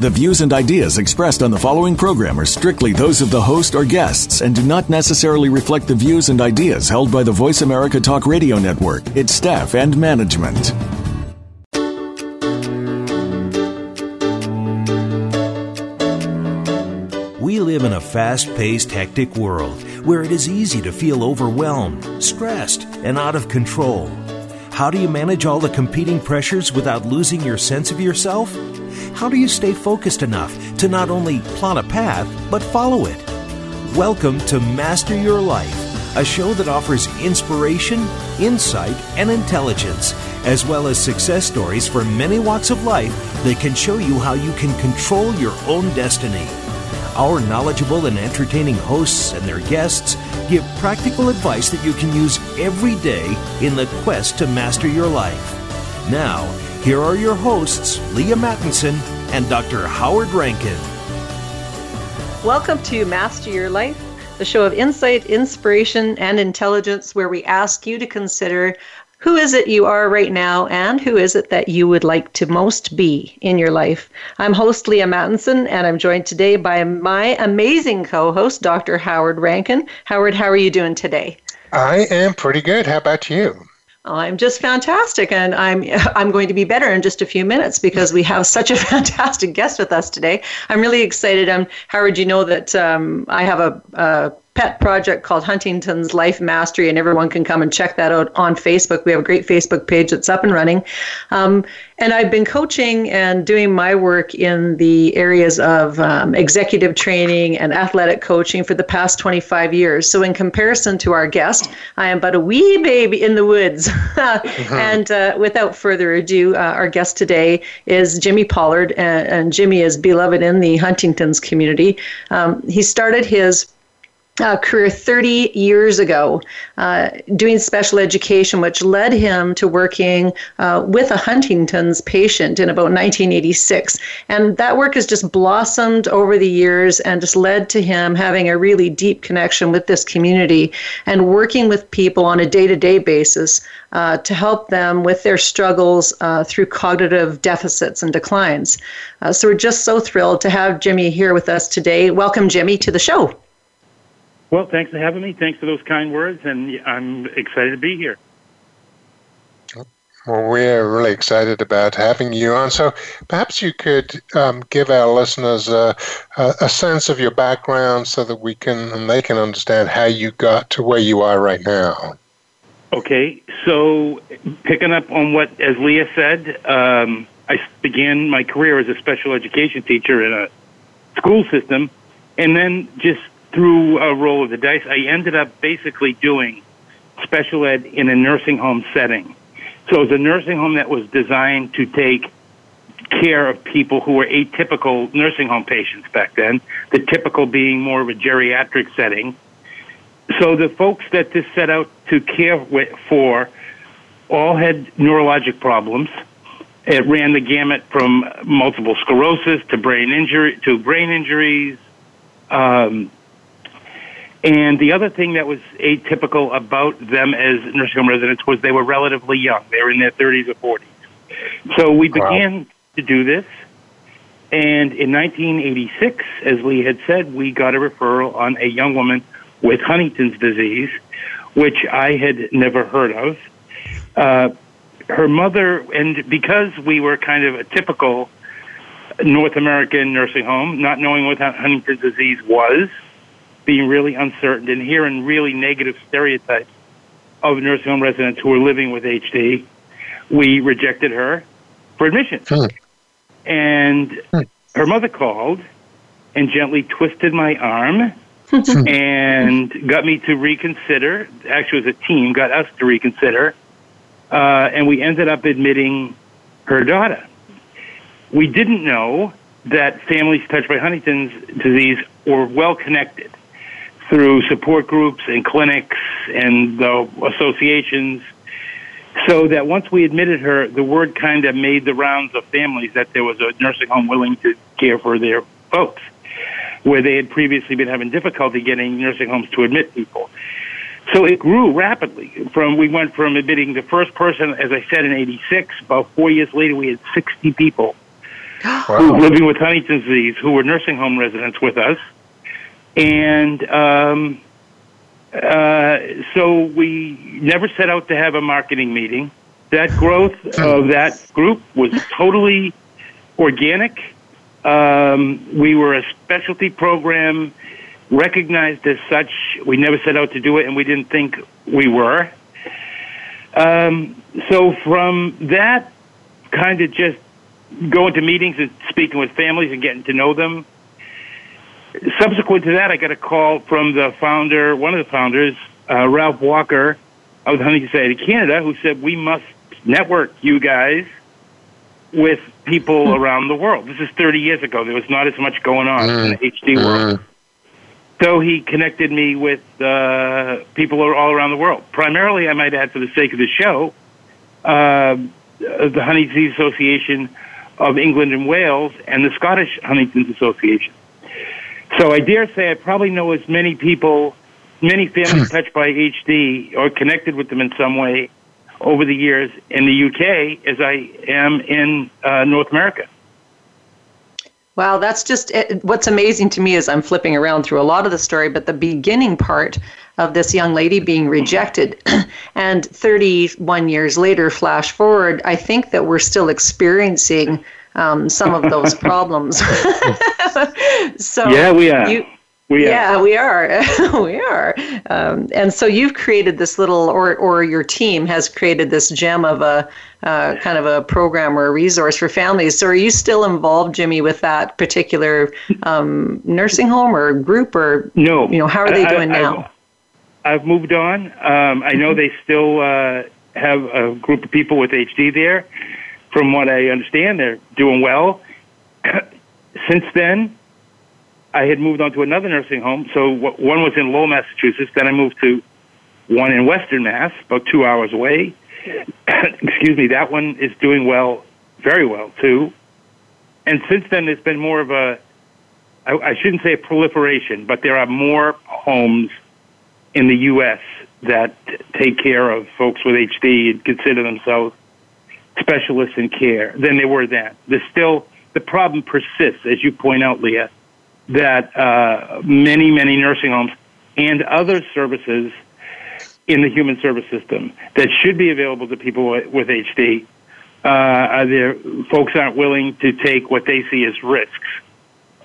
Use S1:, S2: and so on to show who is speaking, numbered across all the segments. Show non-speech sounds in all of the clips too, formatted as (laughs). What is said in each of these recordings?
S1: The views and ideas expressed on the following program are strictly those of the host or guests and do not necessarily reflect the views and ideas held by the Voice America Talk Radio Network, its staff, and management.
S2: We live in a fast paced, hectic world where it is easy to feel overwhelmed, stressed, and out of control. How do you manage all the competing pressures without losing your sense of yourself? How do you stay focused enough to not only plot a path, but follow it? Welcome to Master Your Life, a show that offers inspiration, insight, and intelligence, as well as success stories from many walks of life that can show you how you can control your own destiny. Our knowledgeable and entertaining hosts and their guests give practical advice that you can use every day in the quest to master your life. Now, here are your hosts, Leaha Mattinson and Dr. Howard Rankin.
S3: Welcome to Master Your Life, the show of insight, inspiration, and intelligence, where we ask you to consider who is it you are right now and who is it that you would like to most be in your life. I'm host Leaha Mattinson, and I'm joined today by my amazing co host, Dr. Howard Rankin. Howard, how are you doing today?
S4: I am pretty good. How about you?
S3: I'm just fantastic, and I'm I'm going to be better in just a few minutes because we have such a (laughs) fantastic guest with us today. I'm really excited. Um, Howard, you know that um, I have a, a pet project called Huntington's Life Mastery, and everyone can come and check that out on Facebook. We have a great Facebook page that's up and running. Um, and I've been coaching and doing my work in the areas of um, executive training and athletic coaching for the past 25 years. So, in comparison to our guest, I am but a wee baby in the woods. mm-hmm. (laughs) And uh, without further ado, uh, our guest today is Jimmy Pollard, and, and, Jimmy is beloved in the Huntington's community. Um, he started his uh, career 30 years ago uh, doing special education, which led him to working uh, with a Huntington's patient in about 1986. And that work has just blossomed over the years and just led to him having a really deep connection with this community and working with people on a day to day basis uh, to help them with their struggles uh, through cognitive deficits and declines. Uh, so we're just so thrilled to have Jimmy here with us today. Welcome, Jimmy, to the show.
S5: Well, thanks for having me. Thanks for those kind words, and I'm excited to be here.
S4: Well, we're really excited about having you on. So perhaps you could um, give our listeners a, a, a, sense of your background so that we can and they can understand how you got to where you are right now.
S5: Okay, so picking up on what, as Leaha said, um, I began my career as a special education teacher in a school system, and then just through a roll of the dice, I ended up basically doing special ed in a nursing home setting. So it was a nursing home that was designed to take care of people who were atypical nursing home patients back then, the typical being more of a geriatric setting. So the folks that this set out to care for all had neurologic problems. It ran the gamut from multiple sclerosis to brain injury to brain injuries, um, and the other thing that was atypical about them as nursing home residents was they were relatively young. They were in their 30s or 40s. So we began wow. to do this. And in 1986, as Lee had said, we got a referral on a young woman with Huntington's disease, which I had never heard of. Uh, her mother, and because we were kind of a typical North American nursing home, not knowing what Huntington's disease was, being really uncertain and hearing really negative stereotypes of nursing home residents who were living with HD, we rejected her for admission. And hmm. her mother called and gently twisted my arm (laughs) and got me to reconsider. Actually, it was a team, got us to reconsider. Uh, and we ended up admitting her daughter. We didn't know that families touched by Huntington's disease were well connected through support groups and clinics and the associations. So that once we admitted her, the word kind of made the rounds of families that there was a nursing home willing to care for their folks, where they had previously been having difficulty getting nursing homes to admit people. So it grew rapidly. From we went from admitting the first person, as I said, in '86. About four years later, we had 60 people (gasps) wow. who were living with Huntington's disease who were nursing home residents with us, and um, uh, so we never set out to have a marketing meeting. That growth of that group was totally organic. Um, we were a specialty program recognized as such. We never set out to do it, and we didn't think we were. Um, so from that kind of just going to meetings and speaking with families and getting to know them. Subsequent to that, I got a call from the founder, one of the founders, uh, Ralph Walker of the Huntington Society of Canada, who said we must network you guys with people mm. around the world. This is 30 years ago. There was not as much going on in the HD mm. world. So he connected me with uh, people all around the world. Primarily, I might add, for the sake of the show, uh, the Huntington's Association of England and Wales and the Scottish Huntington's Association. So I dare say I probably know as many people, many families hmm. touched by HD or connected with them in some way over the years in the UK as I am in uh, North America.
S3: Wow, that's just what's amazing to me is I'm flipping around through a lot of the story, but the beginning part of this young lady being rejected, (clears throat) and 31 years later, flash forward, I think that we're still experiencing um, some of those (laughs) problems. (laughs)
S5: so yeah, we are. You,
S3: we yeah, we are. (laughs) we are. Um, and so you've created this little, or, or your team has created this gem of a uh, kind of a program or a resource for families. So are you still involved, Jimmy, with that particular um, nursing home or group, or
S5: no?
S3: You know, how are they doing I, now?
S5: I've, I've moved on. Um, I know mm-hmm. they still uh, have a group of people with HD there. From what I understand, they're doing well. (clears throat) Since then, I had moved on to another nursing home. So one was in Lowell, Massachusetts. Then I moved to one in Western Mass, about two hours away. (clears throat) Excuse me. That one is doing well, very well too. And since then, there's been more of a, I, I shouldn't say proliferation, but there are more homes in the U.S. that take care of folks with HD and consider themselves specialists in care than they were then. There's still the problem persists, as you point out, Leaha that uh, many, many nursing homes and other services in the human service system that should be available to people with HD, uh, there, folks aren't willing to take what they see as risks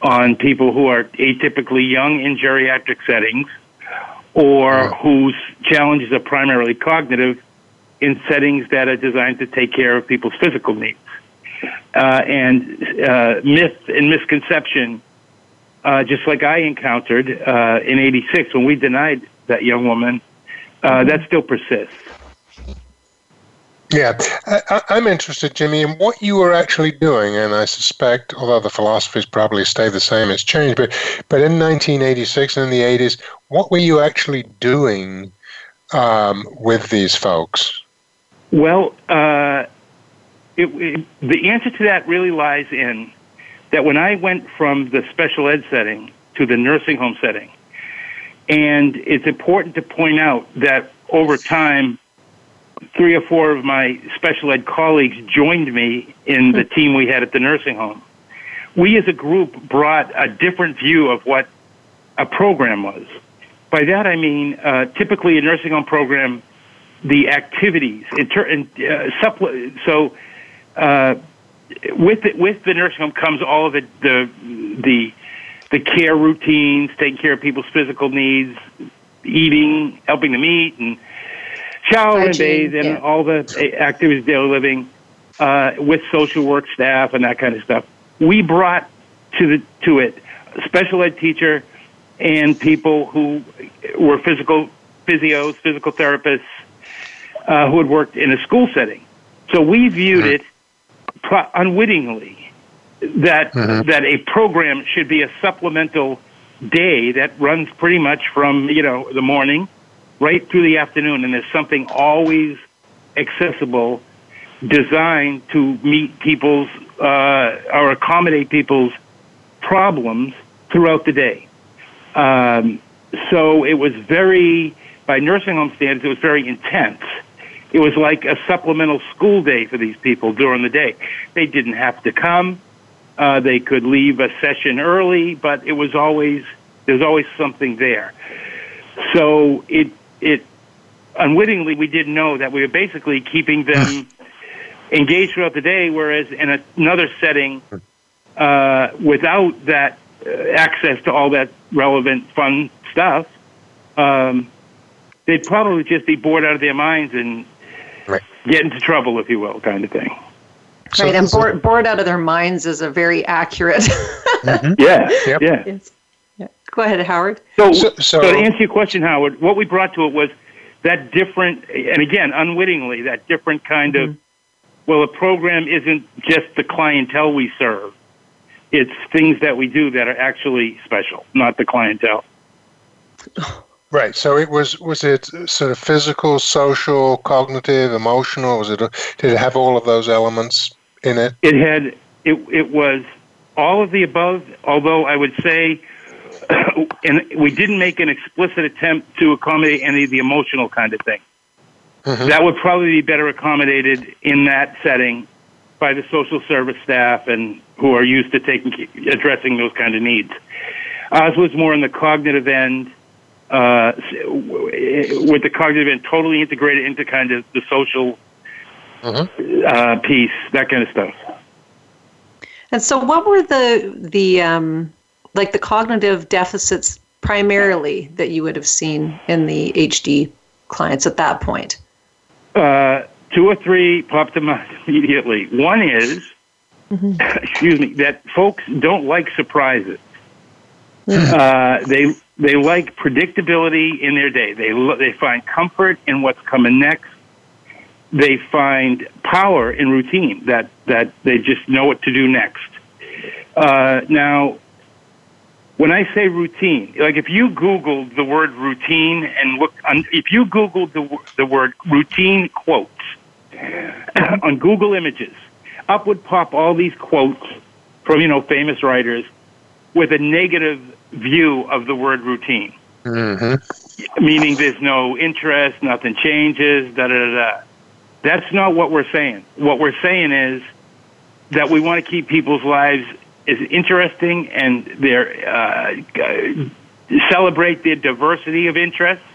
S5: on people who are atypically young in geriatric settings or whose challenges are primarily cognitive in settings that are designed to take care of people's physical needs. Uh, and uh, myth and misconception uh, just like I encountered uh, in '86 when we denied that young woman, uh, that still persists.
S4: Yeah, I, am interested, Jimmy, in what you were actually doing, and I suspect, although the philosophies probably stay the same, it's changed. But, but in 1986 and in the 80s, what were you actually doing um, with these folks?
S5: Well, uh, it, it, the answer to that really lies in that when I went from the special ed setting to the nursing home setting, and it's important to point out that over time, three or four of my special ed colleagues joined me in the team we had at the nursing home. We as a group brought a different view of what a program was. By that I mean, uh, typically a nursing home program, the activities, inter- uh, so uh, with the, with the nursing home comes all of the, the the the care routines, taking care of people's physical needs, eating, helping them eat, and shower Hygiene, and bathe, and yeah. all the activities of daily living uh, with social work staff and that kind of stuff. We brought to the to it special ed teacher and people who were physical physios, physical therapists uh, who had worked in a school setting. So we viewed it unwittingly that mm-hmm. that a program should be a supplemental day that runs pretty much from you know the morning right through the afternoon, and there's something always accessible, designed to meet people's uh, or accommodate people's problems throughout the day. Um, so it was very, by nursing home standards, it was very intense. It was like a supplemental school day for these people during the day. They didn't have to come. Uh, they could leave a session early, but it was always there's always something there. So it it unwittingly we didn't know that we were basically keeping them (sighs) engaged throughout the day, whereas in another setting, uh, without that uh, access to all that relevant fun stuff, um, they'd probably just be bored out of their minds and. Get into trouble, if you will, kind of thing.
S3: So right, and bored, bored out of their minds is a very accurate.
S5: mm-hmm. (laughs) Yeah, yep. yeah. Yes.
S3: yeah. Go ahead, Howard.
S5: So, so, so, to answer your question, Howard, what we brought to it was that different, and again, unwittingly, that different kind mm-hmm. of, well, a program isn't just the clientele we serve. It's things that we do that are actually special, not the clientele. (laughs)
S4: Right. So it was was it sort of physical, social, cognitive, emotional? Was it did it have all of those elements in it?
S5: It had it it was all of the above, although I would say (coughs) and we didn't make an explicit attempt to accommodate any of the emotional kind of thing. Mm-hmm. That would probably be better accommodated in that setting by the social service staff and who are used to taking addressing those kind of needs. Ours was more on the cognitive end, uh, with the cognitive end totally integrated into kind of the social mm-hmm. uh, piece, that kind of stuff.
S3: And so, what were the the um, like the cognitive deficits primarily that you would have seen in the HD clients at that point?
S5: Uh, two or three popped to mind (laughs) immediately. One is, mm-hmm. (coughs) excuse me, that folks don't like surprises. Mm-hmm. Uh, they they like predictability in their day. They they find comfort in what's coming next. They find power in routine that that they just know what to do next. Uh, now, when I say routine, like if you Googled the word routine and look, on, if you Googled the, the word routine quotes (coughs) on Google Images, up would pop all these quotes from, you know, famous writers with a negative view of the word routine. Mm-hmm. Meaning there's no interest, nothing changes, da da da. That's not what we're saying. What we're saying is that we want to keep people's lives is interesting and they uh, celebrate their diversity of interests,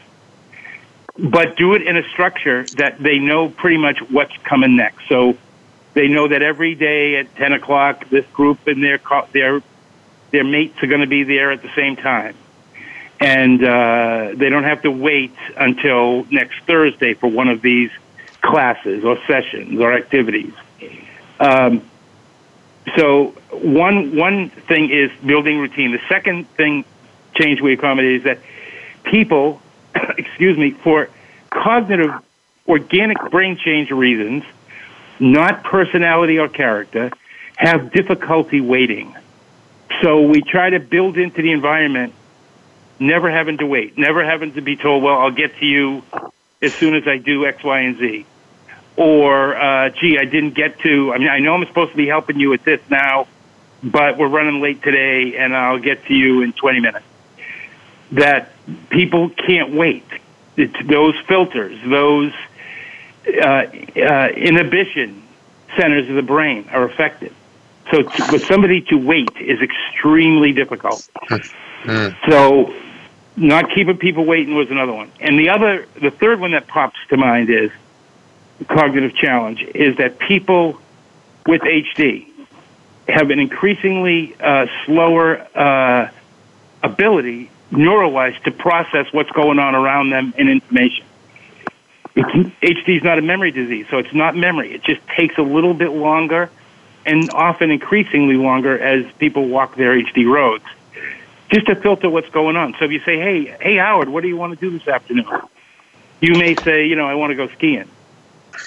S5: but do it in a structure that they know pretty much what's coming next. So they know that every day at 10 o'clock, this group and their, their, their mates are going to be there at the same time. And uh, they don't have to wait until next Thursday for one of these classes or sessions or activities. Um, so one one thing is building routine. The second thing change we accommodate is that people, (coughs) excuse me, for cognitive organic brain change reasons, not personality or character, have difficulty waiting. So we try to build into the environment never having to wait, never having to be told, well, I'll get to you as soon as I do X, Y, and Z or uh, gee, I didn't get to. I mean, I know I'm supposed to be helping you with this now, but we're running late today, and I'll get to you in 20 minutes. That people can't wait. It's those filters, those uh, uh, inhibition centers of the brain are affected. So, to, for somebody to wait is extremely difficult. Hmm. So, not keeping people waiting was another one. And the other, the third one that pops to mind is cognitive challenge is that people with HD have an increasingly uh, slower uh, ability, neurowise, to process what's going on around them in information. HD is not a memory disease, so it's not memory. It just takes a little bit longer and often increasingly longer as people walk their HD roads just to filter what's going on. So if you say, hey, hey, Howard, what do you want to do this afternoon? You may say, you know, I want to go skiing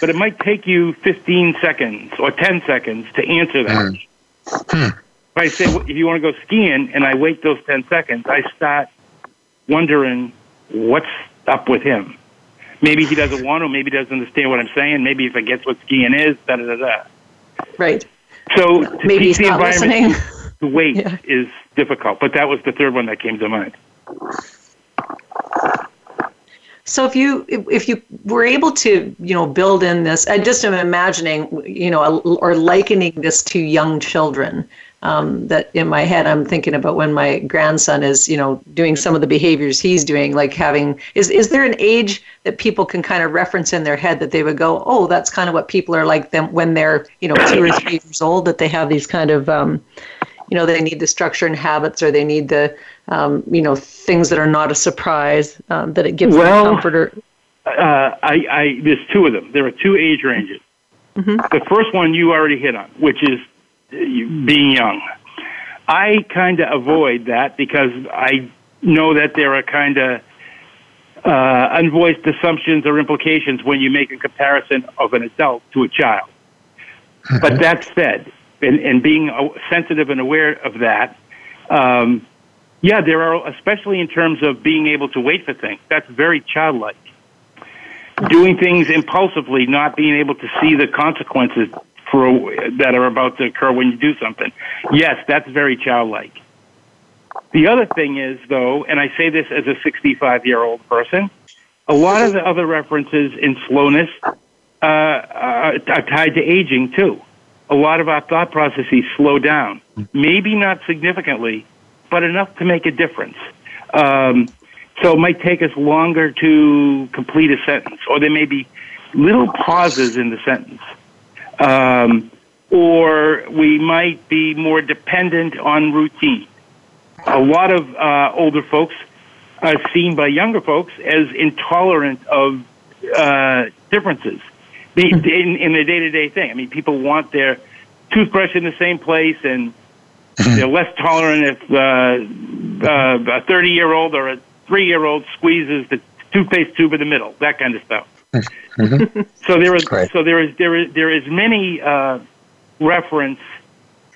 S5: but it might take you 15 seconds or 10 seconds to answer that. Mm. If I say, if you want to go skiing, and I wait those 10 seconds, I start wondering what's up with him. Maybe he doesn't want to. Maybe he doesn't understand what I'm saying. Maybe he forgets what skiing is. Da da da da.
S3: Right.
S5: So
S3: maybe he's
S5: the
S3: not
S5: environment
S3: listening. (laughs)
S5: to wait
S3: Yeah.
S5: is difficult. But that was the third one that came to mind.
S3: So if you if if you were able to you know build in this, I just am imagining you know or likening this to young children. Um, that in my head I'm thinking about when my grandson is you know doing some of the behaviors he's doing, like having is is there an age that people can kind of reference in their head that they would go, oh, that's kind of what people are like them when they're you know two or three years old that they have these kind of um, you know they need the structure and habits or they need the um, you know things that are not a surprise um, that it gives
S5: Well-
S3: them comfort or
S5: Uh, I, I there's two of them. There are two age ranges. The first one you already hit on, which is being young. I kind of avoid that because I know that there are kind of uh, unvoiced assumptions or implications when you make a comparison of an adult to a child. But that said, and, and being sensitive and aware of that, um, yeah, there are, especially in terms of being able to wait for things. That's very childlike. Doing things impulsively, not being able to see the consequences for that are about to occur when you do something. Yes, that's very childlike. The other thing is, though, and I say this as a 65 year old person, a lot of the other references in slowness uh, are, are tied to aging, too. A lot of our thought processes slow down. Maybe not significantly, but enough to make a difference. Um, so it might take us longer to complete a sentence, or there may be little pauses in the sentence. Um, or we might be more dependent on routine. A lot of uh, older folks are seen by younger folks as intolerant of uh, differences the- in, in the day-to-day thing. I mean, people want their toothbrush in the same place, and they're less tolerant if uh, uh, a 30-year-old or a three-year-old squeezes the toothpaste tube in the middle. That kind of stuff. So there is
S4: Great.
S5: so there is there is there is many uh, reference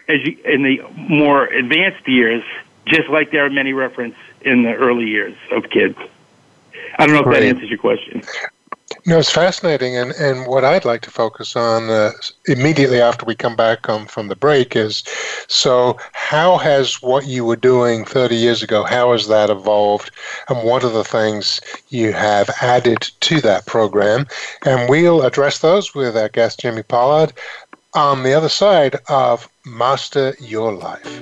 S5: as you, in the more advanced years, just like there are many reference in the early years of kids. I don't know if that answers your question.
S4: No, it's fascinating, and, and what I'd like to focus on uh, immediately after we come back um, from the break is, so how has what you were doing 30 years ago, how has that evolved, and what are the things you have added to that program? And we'll address those with our guest Jimmy Pollard on the other side of Master Your Life.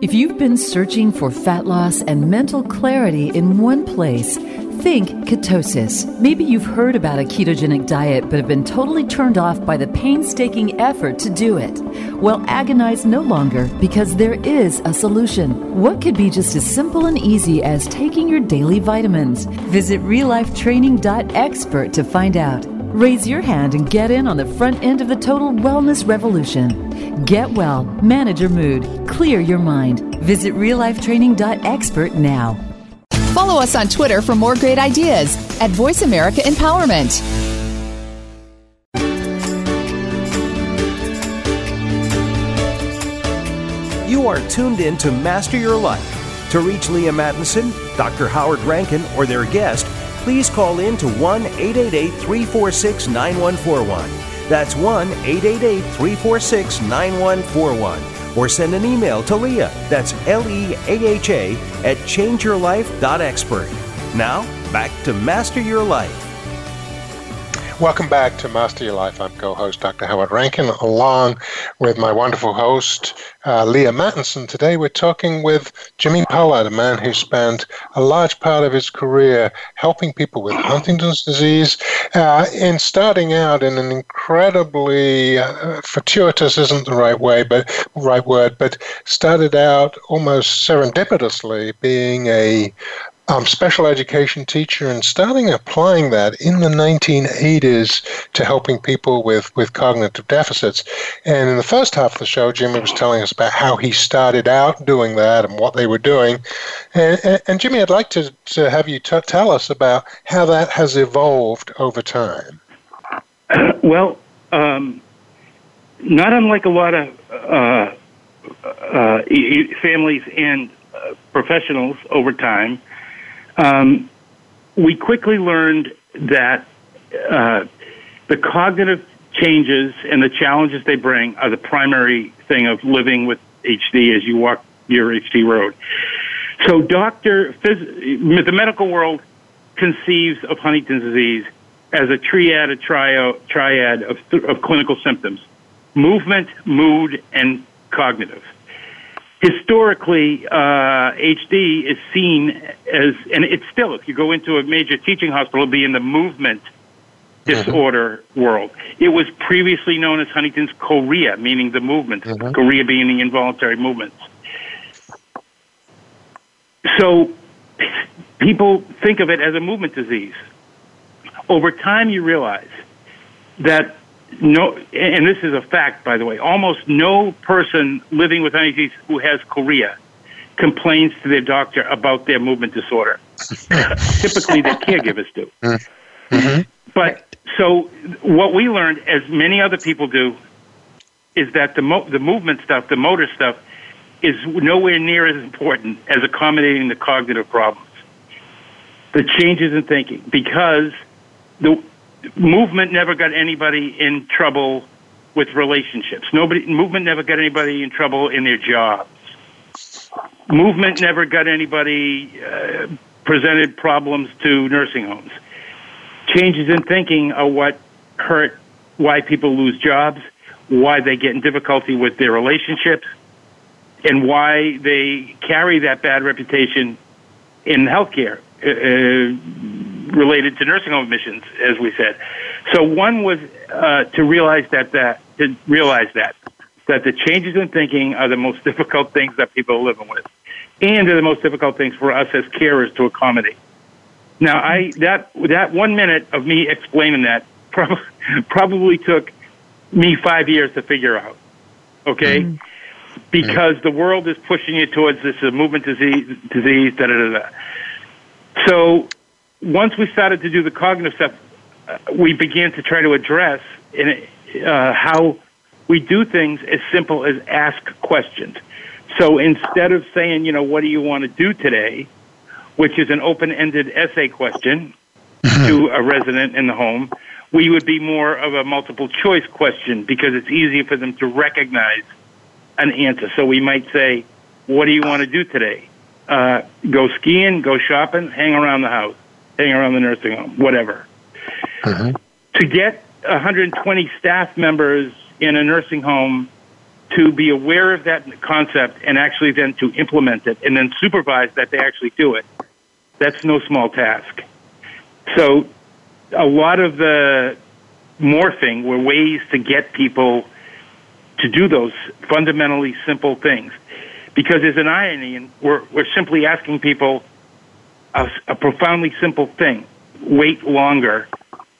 S6: If you've been searching for fat loss and mental clarity in one place, think ketosis. Maybe you've heard about a ketogenic diet but have been totally turned off by the painstaking effort to do it. Well, agonize no longer because there is a solution. What could be just as simple and easy as taking your daily vitamins? Visit reallifetraining.expert to find out. Raise your hand and get in on the front end of the total wellness revolution. Get well, manage your mood, clear your mind. Visit reallifetraining.expert now.
S7: Follow us on Twitter for more great ideas at Voice America Empowerment.
S2: You are tuned in to Master Your Life. To reach Leaha Mattinson, Dr. Howard Rankin, or their guest, please call in to 1 888 346 9141. That's 1 888 346 9141. Or send an email to Leaha. That's L E A H A at changeyourlife.expert. Now, back to Master Your Life.
S4: Welcome back to Master Your Life. I'm co-host Dr. Howard Rankin, along with my wonderful host uh, Leaha Mattinson. Today we're talking with Jimmy Pollard, a man who spent a large part of his career helping people with Huntington's disease, uh, in starting out in an incredibly uh, fortuitous isn't the right way, but right word, but started out almost serendipitously being a um, special education teacher and starting applying that in the 1980s to helping people with, with cognitive deficits. And in the first half of the show, Jimmy was telling us about how he started out doing that and what they were doing. And, and, and Jimmy, I'd like to, to have you t- tell us about how that has evolved over time.
S5: Well, um, not unlike a lot of uh, uh, families and uh, professionals over time, um, we quickly learned that uh, the cognitive changes and the challenges they bring are the primary thing of living with HD as you walk your HD road. So, doctor, phys- the medical world conceives of Huntington's disease as a triad, a trio, triad of, of clinical symptoms movement, mood, and cognitive. Historically, uh, HD is seen as, and it's still, if you go into a major teaching hospital, it'll be in the movement disorder mm-hmm. world. It was previously known as Huntington's chorea, meaning the movement, mm-hmm. chorea being the involuntary movements. So people think of it as a movement disease. Over time, you realize that no, and this is a fact, by the way, almost no person living with any disease who has chorea complains to their doctor about their movement disorder. (laughs) Typically, their caregivers do. (laughs) Mm-hmm. But so what we learned, as many other people do, is that the mo- the movement stuff, the motor stuff, is nowhere near as important as accommodating the cognitive problems, the changes in thinking, because the movement never got anybody in trouble with relationships. Nobody movement never got anybody in trouble in their jobs. Movement never got anybody uh, presented problems to nursing homes. Changes in thinking are what hurt why people lose jobs, why they get in difficulty with their relationships, and why they carry that bad reputation in healthcare. Uh, uh related to nursing home admissions, as we said. So one was uh, to realize that that to realize that that the changes in thinking are the most (laughs) difficult things that people are living with, and are the most difficult things for us as carers to accommodate. Now, I that that one minute of me explaining that probably (laughs) probably took me five years to figure out. Okay. Mm-hmm. Because the world is pushing you towards this uh, movement disease, disease, da da da da. So once we started to do the cognitive stuff, uh, we began to try to address in, uh, how we do things as simple as ask questions. So instead of saying, you know, what do you want to do today, which is an open ended essay question (laughs) to a resident in the home, we would be more of a multiple choice question because it's easier for them to recognize an answer. So we might say, what do you want to do today? Uh, go skiing, go shopping, hang around the house hanging around the nursing home, whatever. Mm-hmm. To get 120 staff members in a nursing home to be aware of that concept and actually then to implement it and then supervise that they actually do it, that's no small task. So a lot of the morphing were ways to get people to do those fundamentally simple things. Because there's an irony, and we're, we're simply asking people a, a profoundly simple thing wait longer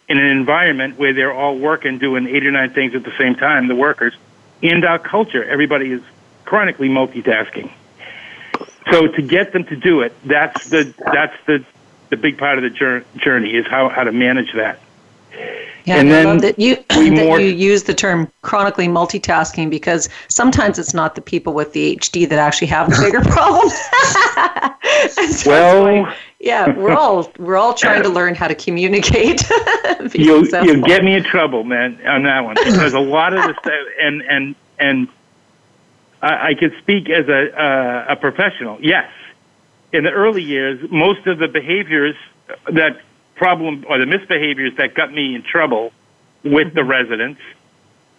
S5: in an environment where they're all working, doing eight or nine things at the same time, the workers. In our culture, everybody is chronically multitasking. So to get them to do it, that's the that's the the big part of the journey is how how to manage that.
S3: Yeah, and I love that you (clears throat) that more, you use the term chronically multitasking because sometimes it's not the people with the HD that actually have the bigger (laughs) problem. (laughs)
S5: so well,
S3: yeah, we're (laughs) all we're all trying to learn how to communicate.
S5: you you get me in trouble, man, on that one because a lot of the stuff and and and I, I could speak as a uh, a professional. Yes, in the early years, most of the behaviors that problem or the misbehaviors that got me in trouble with the mm-hmm. residents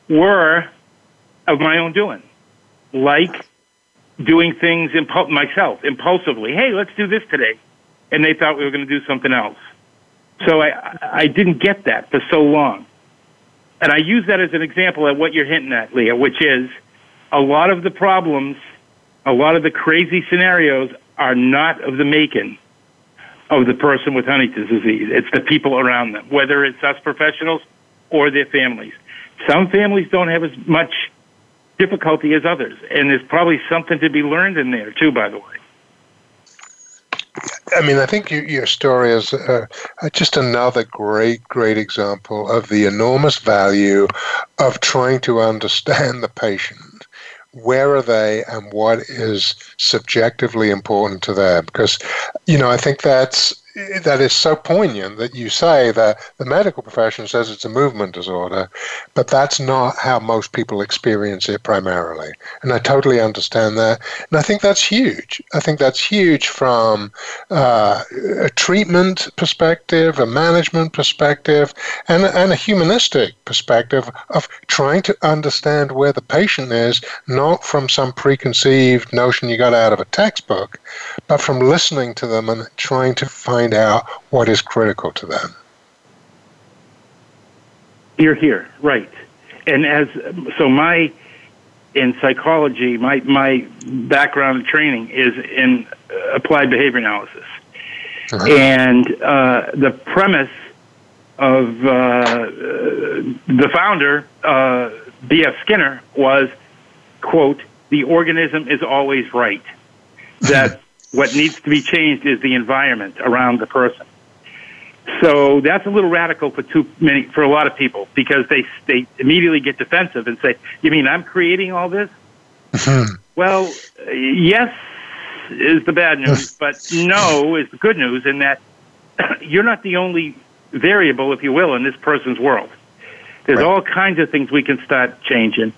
S5: were of my own doing, like doing things impu- myself impulsively. Hey, let's do this today, and they thought we were going to do something else. So I I didn't get that for so long, and I use that as an example of what you're hinting at, Leaha, which is a lot of the problems, a lot of the crazy scenarios are not of the making of the person with Huntington's disease. It's the people around them, whether it's us professionals or their families. Some families don't have as much difficulty as others, and there's probably something to be learned in there too. By the way.
S4: I mean, I think you, your story is uh, just another great, great example of the enormous value of trying to understand the patient. Where are they and what is subjectively important to them? Because, you know, I think that's that is so poignant that you say that the medical profession says it's a movement disorder, but that's not how most people experience it primarily. And I totally understand that. And I think that's huge. I think that's huge from uh, a treatment perspective, a management perspective, and, and a humanistic perspective of trying to understand where the patient is, not from some preconceived notion you got out of a textbook, but from listening to them and trying to find find out what is critical to them.
S5: You're here, right. And as so my in psychology, my my background and training is in applied behavior analysis. Uh-huh. And uh, the premise of uh, the founder, uh, B.F. Skinner, was, quote, the organism is always right. (laughs) That what needs to be changed is the environment around the person. So that's a little radical for too many for a lot of people because they they immediately get defensive and say, "You mean I'm creating all this?" Mm-hmm. well, yes is the bad news, but no is the good news in that (clears throat) you're not the only variable, if you will, in this person's world. There's right. all kinds of things we can start changing,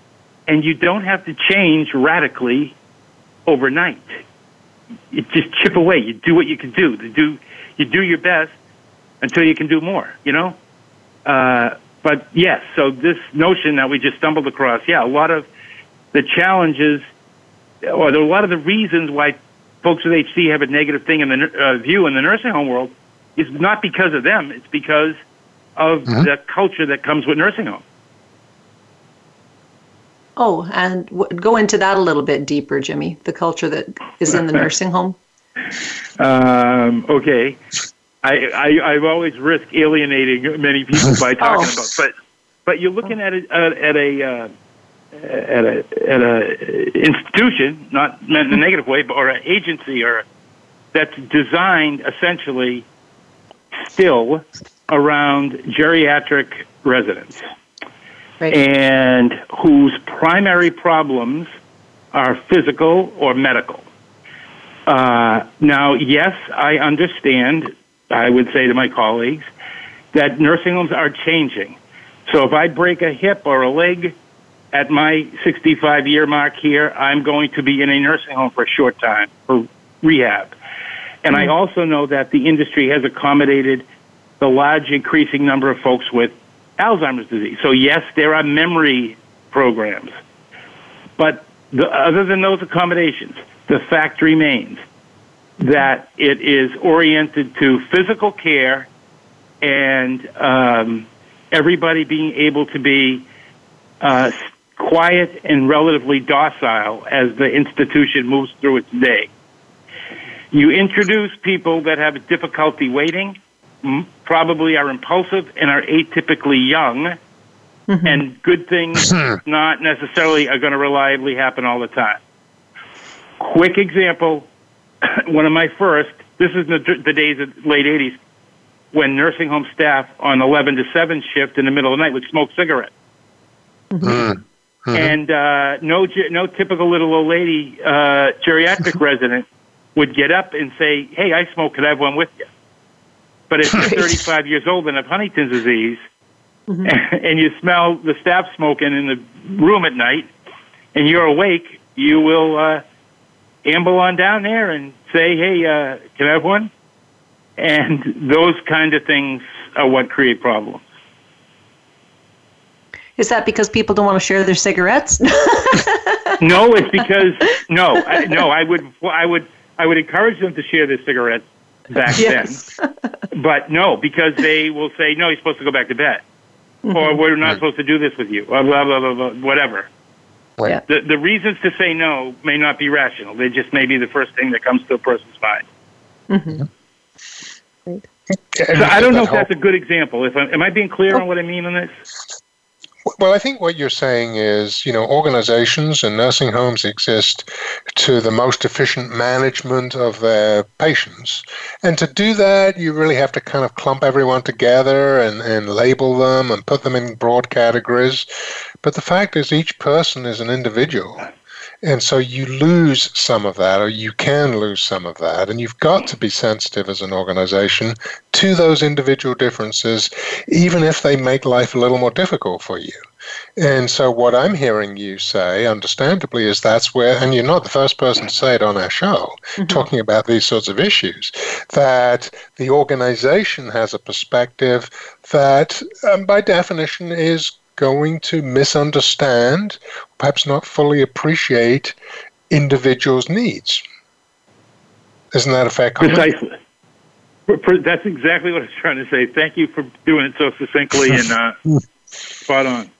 S5: and you don't have to change radically overnight you just chip away. You do what you can do. You do you do your best until you can do more. You know. Uh, but yes, so this notion that we just stumbled across, yeah, a lot of the challenges, or a lot of the reasons why folks with HD have a negative thing in the uh, view in the nursing home world is not because of them. It's because of mm-hmm. the culture that comes with nursing home.
S3: Oh, and w- go into that a little bit deeper, Jimmy. The culture that is in the nursing home.
S5: Um, okay, I, I I've always risked alienating many people by (laughs) talking oh. about, but but you're looking at a at a uh, at a at a institution, not meant in a negative way, but or an agency or that's designed essentially still around geriatric residents right. and whose primary problems are physical or medical. Uh, now, yes, I understand, I would say to my colleagues, that nursing homes are changing. So if I break a hip or a leg at my 65 year mark here, I'm going to be in a nursing home for a short time for rehab. And mm-hmm. I also know that the industry has accommodated the large increasing number of folks with Alzheimer's disease. So yes, there are memory programs, but the, other than those accommodations, the fact remains that it is oriented to physical care and um, everybody being able to be uh, quiet and relatively docile as the institution moves through its day. You introduce people that have difficulty waiting probably are impulsive and are atypically young, mm-hmm. and good things (laughs) not necessarily are going to reliably happen all the time. Quick example (clears throat) one of my first, this is the, the days of late 80s, when nursing home staff on 11 to 7 shift in the middle of the night would smoke cigarettes. Mm-hmm. Mm-hmm. And uh, no, no typical little old lady uh, geriatric (laughs) resident would get up and say, "Hey, I smoke. Could I have one with you?" But if you're (laughs) 35 years old and have Huntington's disease, mm-hmm. (laughs) and you smell the staff smoking in the room at night, and you're awake, you will uh, amble on down there and say, "Hey, uh, can I have one?" And those kind of things are what create problems.
S3: Is that because people don't want to share their cigarettes? (laughs)
S5: no, it's because no, I, no. I would, I would, I would encourage them to share their cigarettes back yes. then. But no, because they will say, no, you're supposed to go back to bed. Mm-hmm. Or we're not right. supposed to do this with you, or blah, blah, blah, blah, whatever. Right. The, the reasons to say no may not be rational. They just may be the first thing that comes to a person's mind.
S3: Mm-hmm.
S5: So I don't know if that's a good example. If I, am I being clear on what I mean on this?
S4: Well, I think what you're saying is, you know, organizations and nursing homes exist to the most efficient management of their patients. And to do that, you really have to kind of clump everyone together and, and label them and put them in broad categories. But the fact is, each person is an individual. And so you lose some of that, or you can lose some of that. And you've got to be sensitive as an organization to those individual differences, even if they make life a little more difficult for you. And so, what I'm hearing you say, understandably, is that's where, and you're not the first person to say it on our show, mm-hmm. talking about these sorts of issues, that the organization has a perspective that, um, by definition, is going to misunderstand, perhaps not fully appreciate individuals' needs. Isn't that a fact?
S5: Precisely. That's exactly what I was trying to say. Thank you for doing it so succinctly and uh, (laughs) spot on.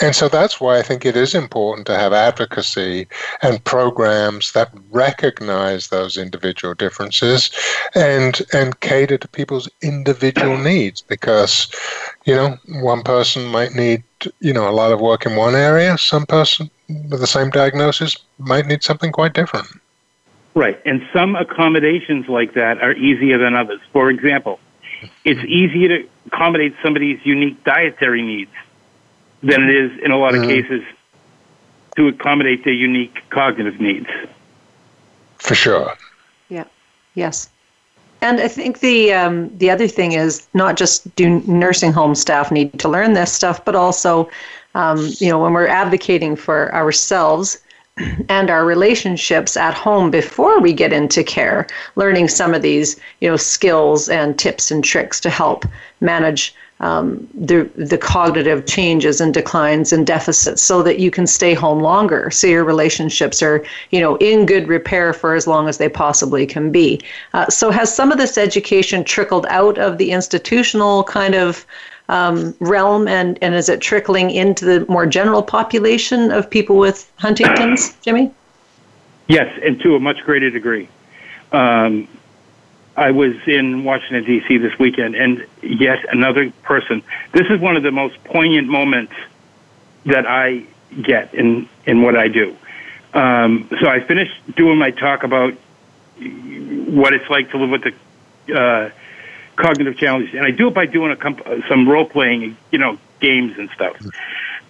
S4: And so that's why I think it is important to have advocacy and programs that recognize those individual differences and and cater to people's individual (clears throat) needs because you know one person might need you know a lot of work in one area. Some person with the same diagnosis might need something quite different.
S5: Right. And some accommodations like that are easier than others. For example it's easier to accommodate somebody's unique dietary needs than it is in a lot of mm-hmm. cases to accommodate their unique cognitive needs.
S4: For sure.
S3: Yeah. Yes. And I think the um, the other thing is not just do nursing home staff need to learn this stuff, but also, um, you know, when we're advocating for ourselves (clears throat) and our relationships at home before we get into care, learning some of these, you know, skills and tips and tricks to help manage um, the the cognitive changes and declines and deficits, so that you can stay home longer, so your relationships are you know in good repair for as long as they possibly can be. Uh, so has some of this education trickled out of the institutional kind of um, realm, and and is it trickling into the more general population of people with Huntington's, Jimmy?
S5: Yes, and to a much greater degree. Um, I was in Washington, D.C. this weekend, and yet another person. This is one of the most poignant moments that I get in, in what I do. Um, so I finished doing my talk about what it's like to live with the uh, cognitive challenges, and I do it by doing a comp- some role playing, you know, games and stuff.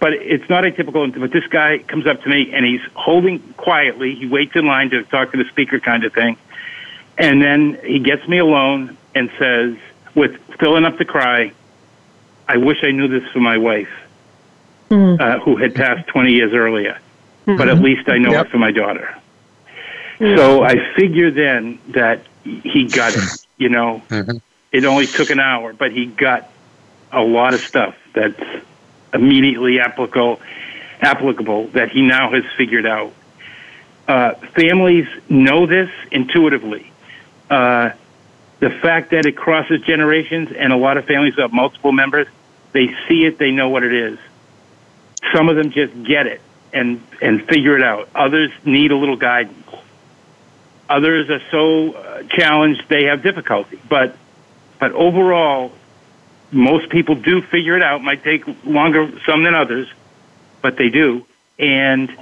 S5: But it's not atypical. But this guy comes up to me and he's holding quietly. He waits in line to talk to the speaker, kind of thing and then he gets me alone and says, with filling up to cry, I wish I knew this for my wife, mm-hmm. uh, who had passed 20 years earlier, mm-hmm. but at least I know yep. it for my daughter. Mm-hmm. So I figure then that he got it. You know, mm-hmm. it only took an hour, but he got a lot of stuff that's immediately applicable, applicable that he now has figured out. Uh, families know this intuitively uh, the fact that it crosses generations and a lot of families have multiple members, they see it, they know what it is. Some of them just get it and and figure it out. Others need a little guidance. Others are so uh, challenged they have difficulty. But but overall, most people do figure it out. It Might take longer some than others, but they do. And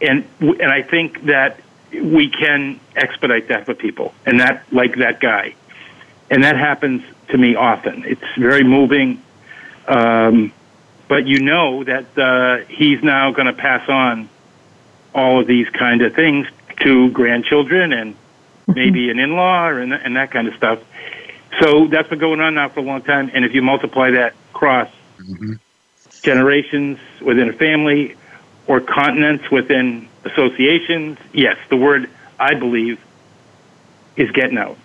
S5: and and I think that we can expedite that for people, and that like that guy, and that happens to me often. It's very moving, um, but you know that uh, he's now going to pass on all of these kind of things to grandchildren and mm-hmm. maybe an in-law and, and that kind of stuff. So that's been going on now for a long time, and if you multiply that across mm-hmm. generations within a family or continents within associations, yes, the word I believe is getting out.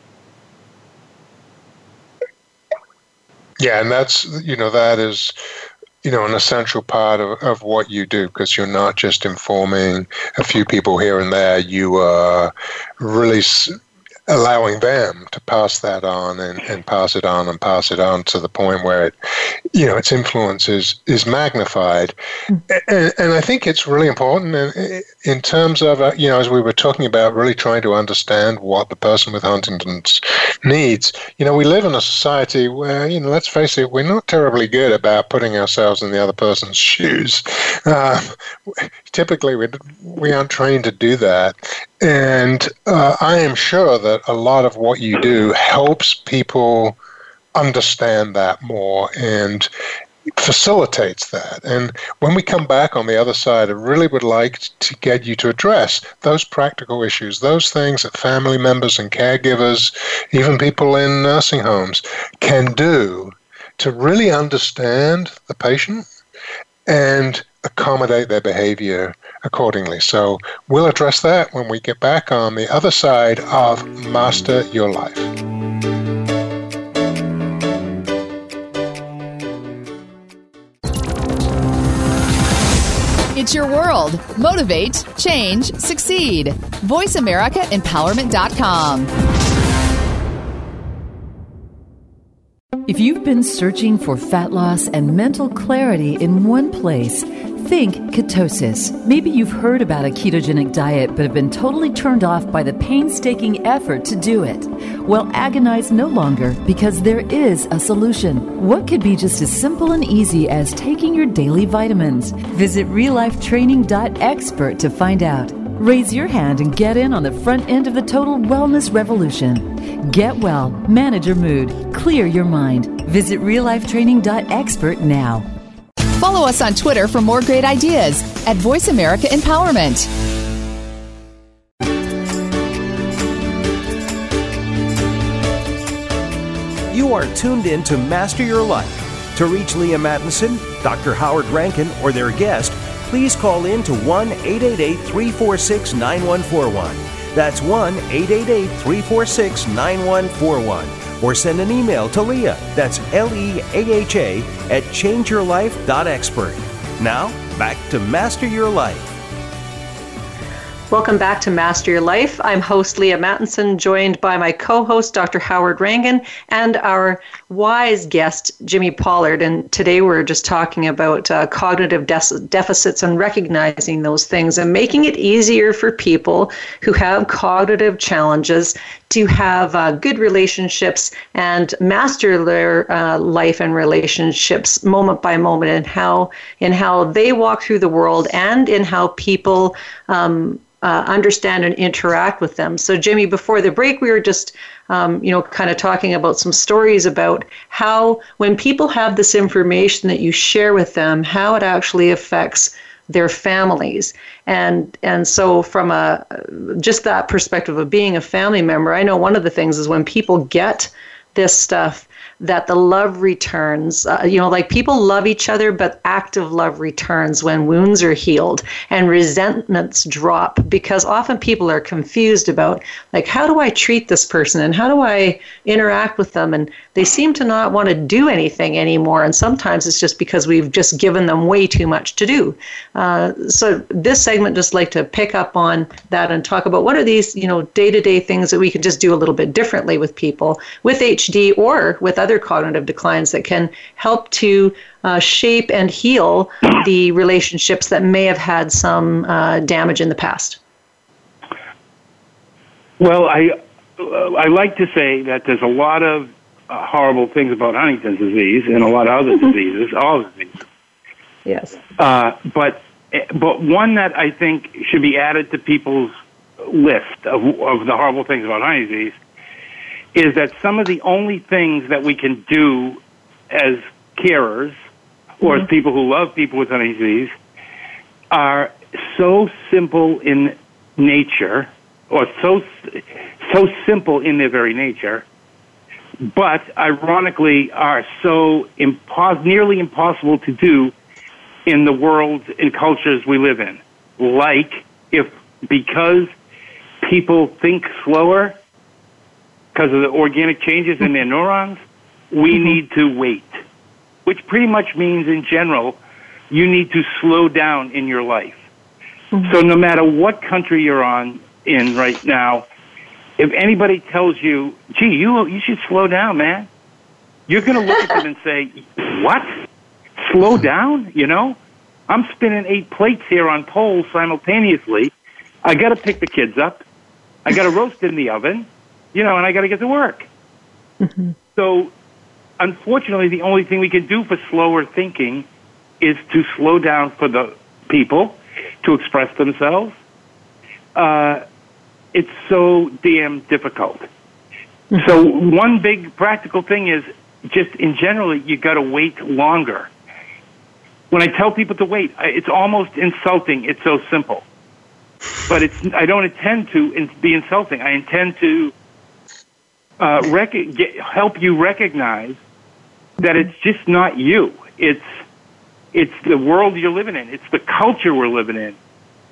S4: Yeah, and that's you know that is you know an essential part of, of what you do because you're not just informing a few people here and there. You are really allowing them to pass that on and, and pass it on and pass it on to the point where it, you know, its influence is, is magnified. And, and I think it's really important in, in terms of, uh, you know, as we were talking about really trying to understand what the person with Huntington's needs, you know, we live in a society where, you know, let's face it, we're not terribly good about putting ourselves in the other person's shoes. Uh, typically, we, we aren't trained to do that. And uh, I am sure that a lot of what you do helps people understand that more and facilitates that. And when we come back on the other side, I really would like to get you to address those practical issues, those things that family members and caregivers, even people in nursing homes, can do to really understand the patient and accommodate their behavior accordingly. So we'll address that when we get back on the other side of Master Your Life.
S7: It's your world. Motivate, change, succeed. VoiceAmericaEmpowerment.com.
S6: If you've been searching for fat loss and mental clarity in one place, Think ketosis. Maybe you've heard about a ketogenic diet but have been totally turned off by the painstaking effort to do it. Well, agonize no longer because there is a solution. What could be just as simple and easy as taking your daily vitamins? Visit reallifetraining.expert to find out. Raise your hand and get in on the front end of the total wellness revolution. Get well, manage your mood, clear your mind. Visit reallifetraining.expert now.
S7: Follow us on Twitter for more great ideas at Voice America Empowerment.
S2: You are tuned in to Master Your Life. To reach Leaha Mattinson, Dr. Howard Rankin, or their guest, please call in to 1 888 346 9141. That's 1 888 346 9141 or send an email to Leaha. That's L E A H A at changeyourlife.expert. Now, back to Master Your Life.
S3: Welcome back to Master Your Life. I'm host Leaha Mattinson, joined by my co host, Dr. Howard Rankin, and our wise guest, Jimmy Pollard. And today we're just talking about uh, cognitive de- deficits and recognizing those things and making it easier for people who have cognitive challenges to have uh, good relationships and master their uh, life and relationships moment by moment and how in how they walk through the world and in how people um, uh, understand and interact with them. So, Jimmy, before the break, we were just, um, you know, kind of talking about some stories about how when people have this information that you share with them, how it actually affects their families. And and so, from a just that perspective of being a family member, I know one of the things is when people get this stuff that the love returns. Uh, you know, like people love each other, but active love returns when wounds are healed and resentments drop because often people are confused about, like, how do I treat this person and how do I interact with them? And they seem to not want to do anything anymore. And sometimes it's just because we've just given them way too much to do. Uh, so this segment just like to pick up on that and talk about what are these, you know, day to day things that we can just do a little bit differently with people with HD or with other cognitive declines that can help to uh, shape and heal the relationships that may have had some uh, damage in the past?
S5: Well, I uh, I like to say that there's a lot of uh, horrible things about Huntington's disease and a lot of other (laughs) diseases, all diseases.
S3: Yes.
S5: Uh, but but one that I think should be added to people's list of, of the horrible things about Huntington's disease is that some of the only things that we can do as carers or mm-hmm. as people who love people with Huntington's disease are so simple in nature or so so simple in their very nature but ironically are so impos- nearly impossible to do in the world and cultures we live in like if because people think slower because of the organic changes in their (laughs) neurons, we mm-hmm. need to wait, which pretty much means in general, you need to slow down in your life. Mm-hmm. So no matter what country you're on in right now, if anybody tells you, "Gee, you you should slow down, man," you're going to look at them and say, "What? Slow down?" You know, I'm spinning eight plates here on poles simultaneously. I got to pick the kids up. I got to roast in the oven, you know, and I got to get to work. Mm-hmm. So, unfortunately, the only thing we can do for slower thinking is to slow down for the people to express themselves. Uh, it's so damn difficult. Mm-hmm. So one big practical thing is just in general, you got to wait longer. When I tell people to wait, it's almost insulting. It's so simple, but it's I don't intend to be insulting. I intend to uh, rec- get, help you recognize that it's just not you. It's it's the world you're living in. It's the culture we're living in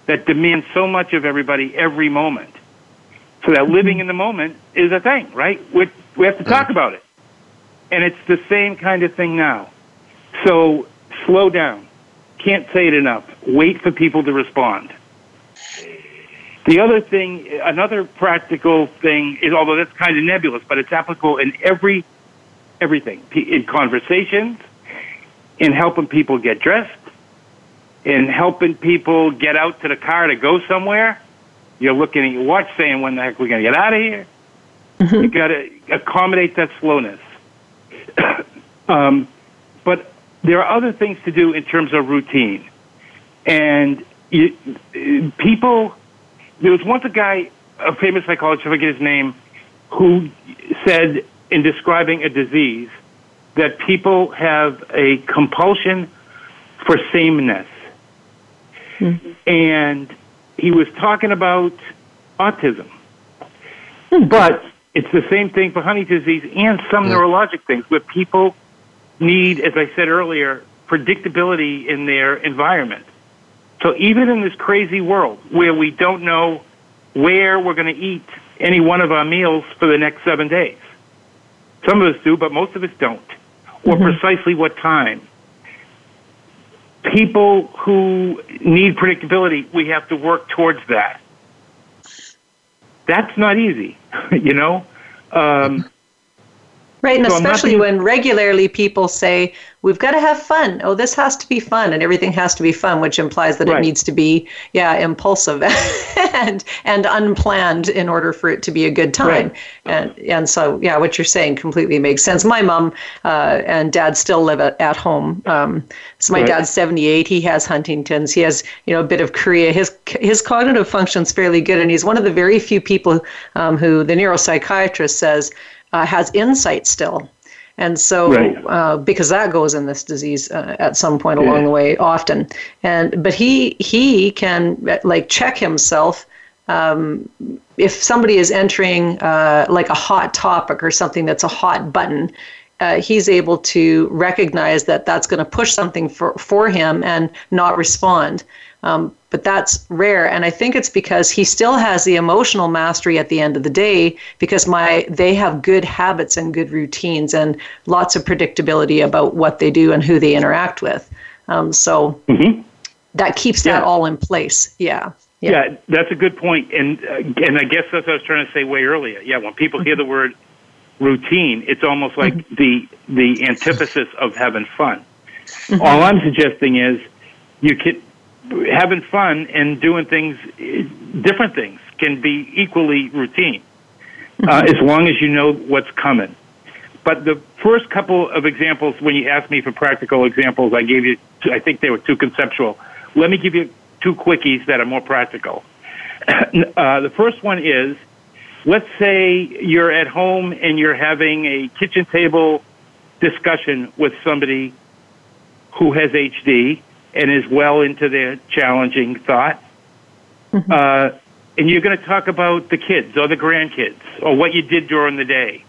S5: that demands so much of everybody every moment. So that living in the moment is a thing, right? We, we have to talk about it. And it's the same kind of thing now. So slow down. Can't say it enough. Wait for people to respond. The other thing, another practical thing is, although that's kind of nebulous, but it's applicable in every, everything, in conversations, in helping people get dressed, in helping people get out to the car to go somewhere. You're looking at your watch saying, when the heck are we going to get out of here? Mm-hmm. You got to accommodate that slowness. (coughs) um, but there are other things to do in terms of routine. And you, people, there was once a guy, a famous psychologist, I forget his name, who said in describing a disease that people have a compulsion for sameness. Mm-hmm. And he was talking about autism. Mm-hmm. But it's the same thing for Huntington's disease and some neurologic things where people need, as I said earlier, predictability in their environment. So even in this crazy world where we don't know where we're going to eat any one of our meals for the next seven days, some of us do, but most of us don't, or mm-hmm. precisely what time. People who need predictability, we have to work towards that that's not easy, (laughs) you know. Um,
S3: right, and so especially being, when regularly people say, we've got to have fun. Oh, this has to be fun, and everything has to be fun, which implies that right. it needs to be, yeah, impulsive (laughs) and and unplanned in order for it to be a good time. Right. And and so, yeah, what you're saying completely makes sense. My mom uh, and dad still live at, at home. Um, so my right. dad's 78. He has Huntington's. He has you know a bit of chorea. His his cognitive function's fairly good, and he's one of the very few people um, who the neuropsychiatrist says uh, has insight still and so, right. uh, because that goes in this disease uh, at some point yeah. along the way, often. And but he he can like check himself. Um, if somebody is entering uh, like a hot topic or something that's a hot button, uh, he's able to recognize that that's going to push something for, for him and not respond. Um, but that's rare and i think it's because he still has the emotional mastery at the end of the day because my they have good habits and good routines and lots of predictability about what they do and who they interact with um, so mm-hmm. that keeps yeah. that all in place yeah
S5: yeah. yeah that's a good point and uh, and i guess that's what i was trying to say way earlier yeah when people hear the word routine it's almost like mm-hmm. the the antithesis of having fun mm-hmm. all i'm suggesting is you can having fun and doing things, different things, can be equally routine, uh, mm-hmm. as long as you know what's coming. But the first couple of examples, when you asked me for practical examples, I gave you, two, I think they were too conceptual. Let me give you two quickies that are more practical. (clears throat) Uh, the first one is, let's say you're at home and you're having a kitchen table discussion with somebody who has HD and is well into their challenging thought. Mm-hmm. Uh, and you're going to talk about the kids or the grandkids or what you did during the day.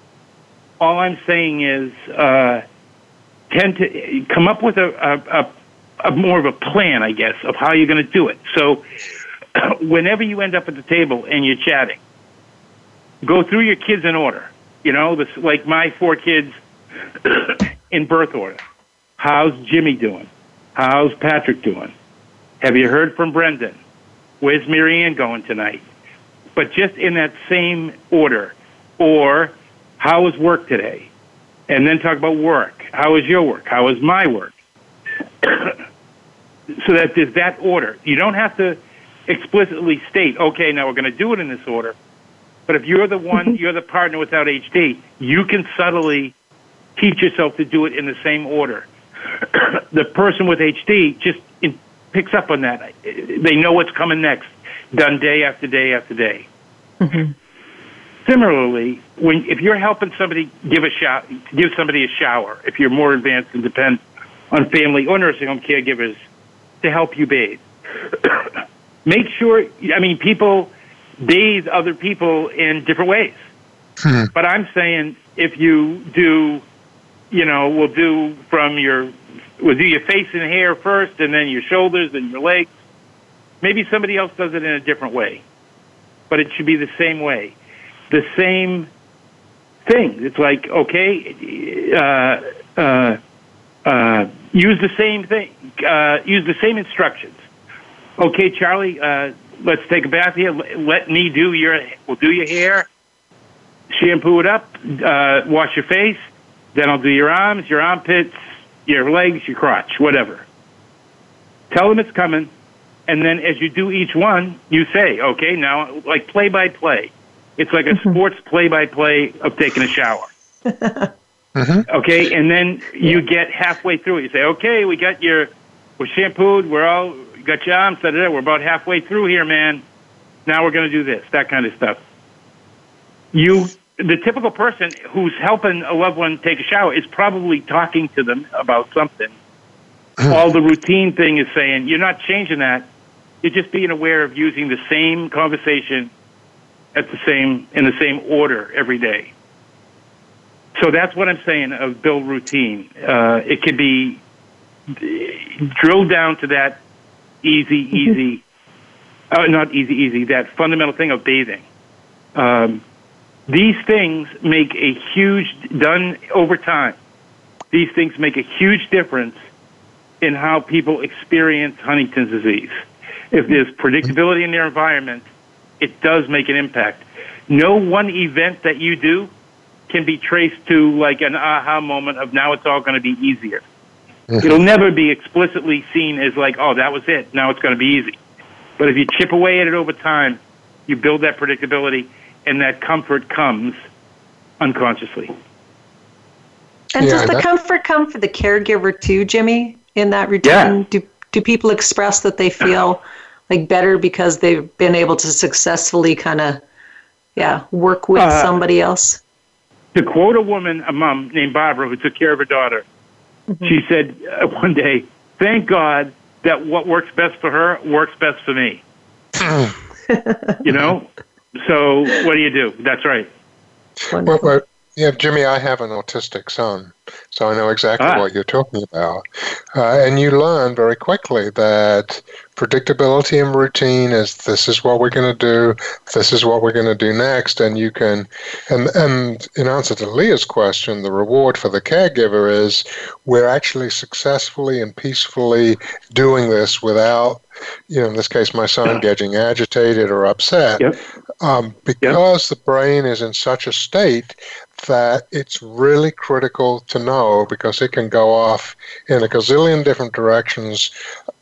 S5: All I'm saying is uh, tend to come up with a, a, a, a more of a plan, I guess, of how you're going to do it. So (clears throat) whenever you end up at the table and you're chatting, go through your kids in order. You know, this, like my four kids (clears throat) in birth order. How's Jimmy doing? How's Patrick doing? Have you heard from Brendan? Where's Marianne going tonight? but just in that same order. Or, how was work today? And then talk about work. How was your work? How was my work? (coughs) so that there's that order. You don't have to explicitly state, okay, now we're going to do it in this order. But if you're the one, mm-hmm. you're the partner without HD, you can subtly teach yourself to do it in the same order. (coughs) the person with HD just in, picks up on that. They know what's coming next, done day after day after day. Mm-hmm. Similarly, when if you're helping somebody give a shower, give somebody a shower, if you're more advanced and depend on family or nursing home caregivers to help you bathe, (coughs) make sure. I mean, people bathe other people in different ways, hmm. but I'm saying if you do, you know, we'll do from your, we'll do your face and hair first, and then your shoulders and your legs. Maybe somebody else does it in a different way, but it should be the same way the same thing. It's like, okay, uh, uh, uh, use the same thing, uh, use the same instructions. Okay, Charlie, uh, let's take a bath here. Let me do your, we'll do your hair, shampoo it up, uh, wash your face, then I'll do your arms, your armpits, your legs, your crotch, whatever. Tell them it's coming, and then as you do each one, you say, okay, now, like play by play. It's like a mm-hmm. sports play-by-play of taking a shower. (laughs) mm-hmm. Okay, and then you get halfway through it. You say, "Okay, we got your, we're shampooed. We're all got your arms set it. We're about halfway through here, man. Now we're going to do this, that kind of stuff." You, the typical person who's helping a loved one take a shower, is probably talking to them about something. (clears throat) All the routine thing is saying, "You're not changing that." You're just being aware of using the same conversation at the same in the same order every day. So that's what I'm saying of build routine. Uh, it can be drilled down to that easy, mm-hmm. easy, uh, not easy, easy, that fundamental thing of bathing. Um, these things make a huge, done over time, these things make a huge difference in how people experience Huntington's disease. If there's predictability in their environment, it does make an impact. No one event that you do can be traced to like an aha moment of now it's all going to be easier. It'll never be explicitly seen as like, oh, that was it. Now it's going to be easy. But if you chip away at it over time, you build that predictability, and that comfort comes unconsciously.
S3: And yeah, does the that, comfort come for the caregiver too, Jimmy? In that routine, yeah. do do people express that they feel like better because they've been able to successfully kind of yeah work with uh, somebody else
S5: to quote a woman a mom named barbara who took care of her daughter mm-hmm. she said uh, one day thank god that what works best for her works best for me (laughs) you know so what do you do? That's right.
S4: Well, yeah jimmy i have an autistic son so I know exactly ah. what you're talking about. Uh, and you learn very quickly that predictability and routine is this is what we're going to do, this is what we're going to do next. And you can, and, and in answer to Leaha's question, the reward for the caregiver is we're actually successfully and peacefully doing this without you know, in this case, my son getting agitated or upset, yep. um, because yep. the brain is in such a state that it's really critical to know because it can go off in a gazillion different directions,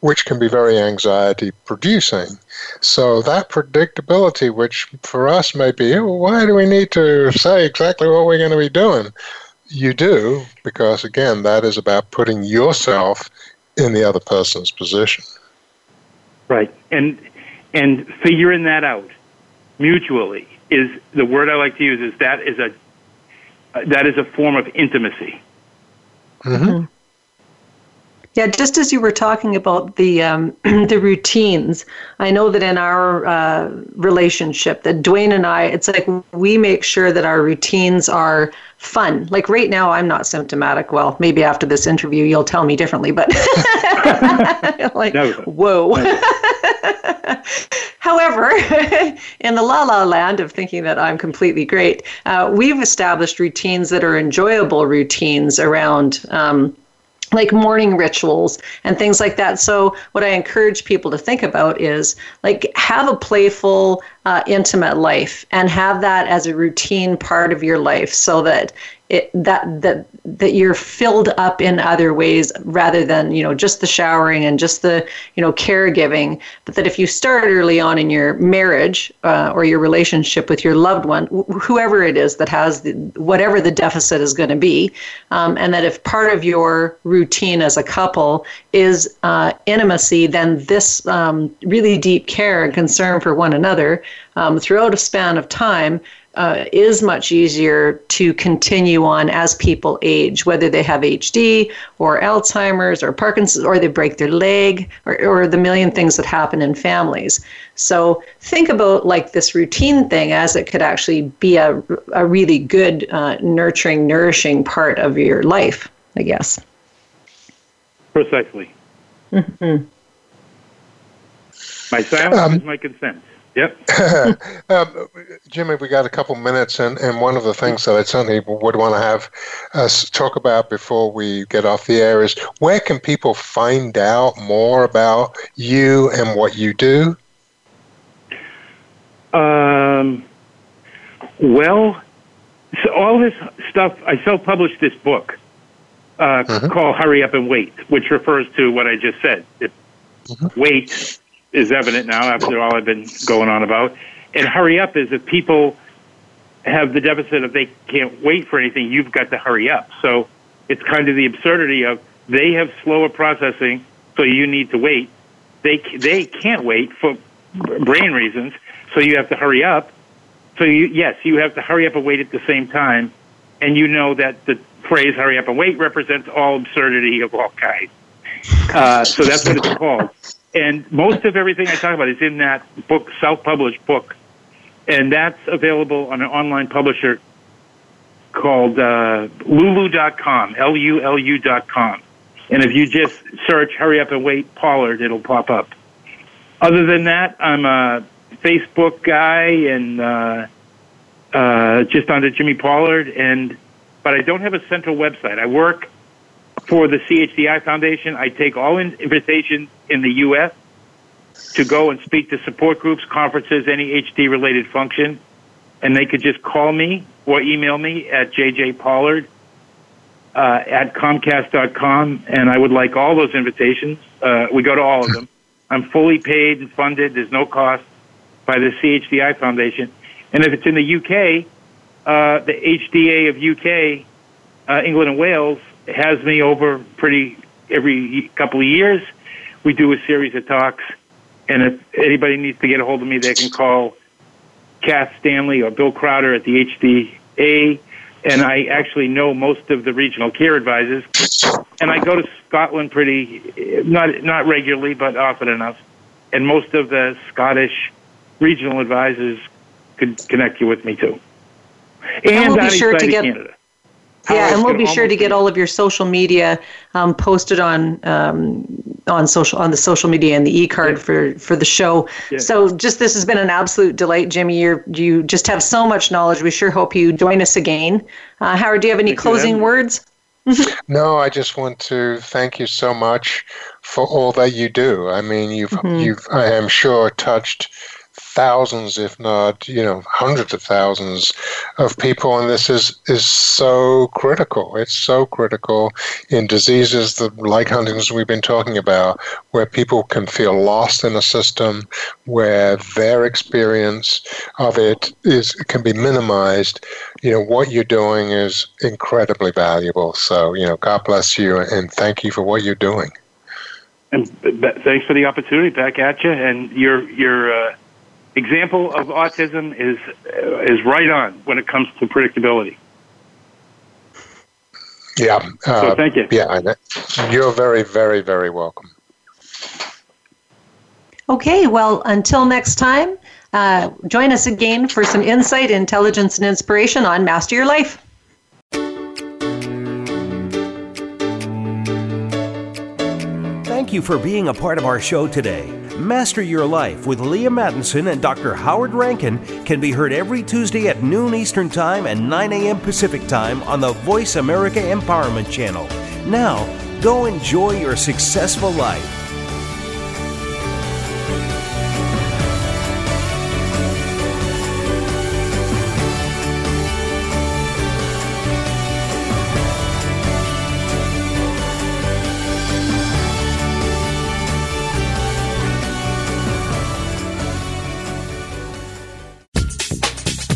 S4: which can be very anxiety producing. So, that predictability, which for us may be, oh, why do we need to say exactly what we're going to be doing? You do, because again, that is about putting yourself in the other person's position.
S5: Right. And and figuring that out mutually is the word I like to use is that is a that is a form of intimacy.
S3: Mm-hmm. Yeah, just as you were talking about the um, (clears throat) the routines, I know that in our uh, relationship, that Dwayne and I, it's like we make sure that our routines are fun. Like right now, I'm not symptomatic. Well, maybe after this interview, you'll tell me differently. But (laughs) like, no. whoa. No. (laughs) However, (laughs) in the la la land of thinking that I'm completely great, uh, we've established routines that are enjoyable routines around. Um, like morning rituals and things like that. So, what I encourage people to think about is like have a playful uh, intimate life and have that as a routine part of your life so that it, that that that you're filled up in other ways rather than you know just the showering and just the you know caregiving. But that if you start early on in your marriage uh, or your relationship with your loved one wh- whoever it is that has the, whatever the deficit is going to be um, and that if part of your routine as a couple is uh, intimacy then this um, really deep care and concern for one another um, throughout a span of time uh, is much easier to continue on as people age, whether they have HD or Alzheimer's or Parkinson's or they break their leg or, or the million things that happen in families. So think about like this routine thing as it could actually be a, a really good, uh, nurturing, nourishing part of your life, I guess.
S5: Precisely.
S3: Mm-hmm.
S5: My silence um, is my consent. Yep. (laughs)
S4: um, Jimmy, we got a couple minutes, and, and one of the things that I certainly would want to have us talk about before we get off the air is where can people find out more about you and what you do?
S5: Um, well, so all this stuff, I self published this book uh, mm-hmm. called Hurry Up and Wait, which refers to what I just said. It, mm-hmm. Wait is evident now after all I've been going on about. And hurry up is if people have the deficit of they can't wait for anything, you've got to hurry up. So it's kind of the absurdity of they have slower processing, so you need to wait. They they can't wait for brain reasons, so you have to hurry up. So you, yes, you have to hurry up and wait at the same time, and you know that the phrase "hurry up and wait" represents all absurdity of all kinds. Uh, so that's what it's called. And most of everything I talk about is in that book, self-published book, and that's available on an online publisher called uh, lulu.com, L-U-L-U.com. And if you just search "Hurry Up and Wait" Pollard, it'll pop up. Other than that, I'm a Facebook guy and uh, uh, just under Jimmy Pollard, and but I don't have a central website. I work for the CHDI Foundation. I take all invitations in the U.S. to go and speak to support groups, conferences, any HD related function. And they could just call me or email me at jjpollard uh, at comcast.com. And I would like all those invitations. Uh, we go to all of them. (laughs) I'm fully paid and funded. There's no cost by the CHDI Foundation. And if it's in the UK, uh, the HDA of UK, uh, England and Wales, has me over pretty every couple of years. We do a series of talks, and if anybody needs to get a hold of me, they can call Kath Stanley or Bill Crowder at the HDA. And I actually know most of the regional care advisors, and I go to Scotland pretty not not regularly, but often enough. And most of the Scottish regional advisors could connect you with me too.
S3: And, and we'll be sure to get Canada yeah, and we'll be sure to get all of your social media um, posted on um, on social on the social media and the e card yeah. for for the show. Yeah. So, just this has been an absolute delight, Jimmy. You you just have so much knowledge. We sure hope you join us again. Uh, Howard, do you have any thank closing words? (laughs)
S4: no, I just want to thank you so much for all that you do. I mean, you've mm-hmm. you've I am sure touched thousands, if not you know hundreds of thousands of people, and this is is so critical. It's so critical in diseases that, like Huntington's, we've been talking about, where people can feel lost in a system, where their experience of it is can be minimized. You know what you're doing is incredibly valuable. So you know, God bless you, and thank you for what you're doing.
S5: And thanks for the opportunity. Back at you, and your your. Uh example of autism is uh, is right on when it comes to predictability.
S4: Yeah.
S5: Uh, so thank you.
S4: Yeah, you're very, very, very welcome.
S3: Okay, well, until next time, uh, join us again for some insight, intelligence, and inspiration on Master Your Life.
S2: Thank you for being a part of our show today. Master Your Life with Leaha Mattinson and Dr. Howard Rankin can be heard every Tuesday at noon Eastern Time and 9 a.m. Pacific Time on the Voice America Empowerment Channel. Now, go enjoy your successful life.